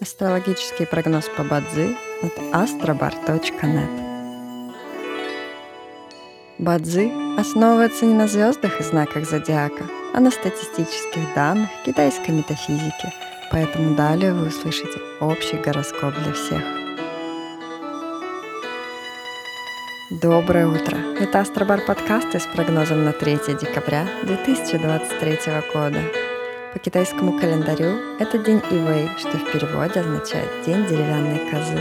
Астрологический прогноз по Бадзи от astrobar.net Бадзи основывается не на звездах и знаках зодиака, а на статистических данных китайской метафизики, поэтому далее вы услышите общий гороскоп для всех. Доброе утро! Это Астробар подкасты с прогнозом на 3 декабря 2023 года. По китайскому календарю это день Ивэй, что в переводе означает «день деревянной козы».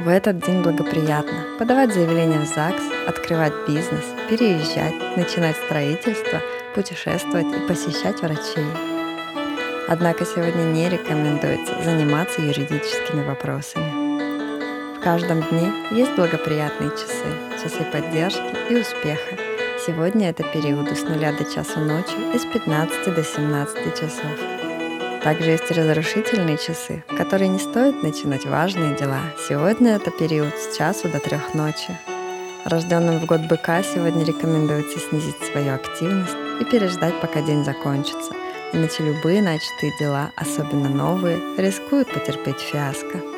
В этот день благоприятно подавать заявления в ЗАГС, открывать бизнес, переезжать, начинать строительство, путешествовать и посещать врачей. Однако сегодня не рекомендуется заниматься юридическими вопросами. В каждом дне есть благоприятные часы, часы поддержки и успеха – Сегодня это периоды с 0 до часу ночи и с 15 до 17 часов. Также есть разрушительные часы, в которые не стоит начинать важные дела. Сегодня это период с часу до трех ночи. Рожденным в год быка сегодня рекомендуется снизить свою активность и переждать, пока день закончится. Иначе любые начатые дела, особенно новые, рискуют потерпеть фиаско.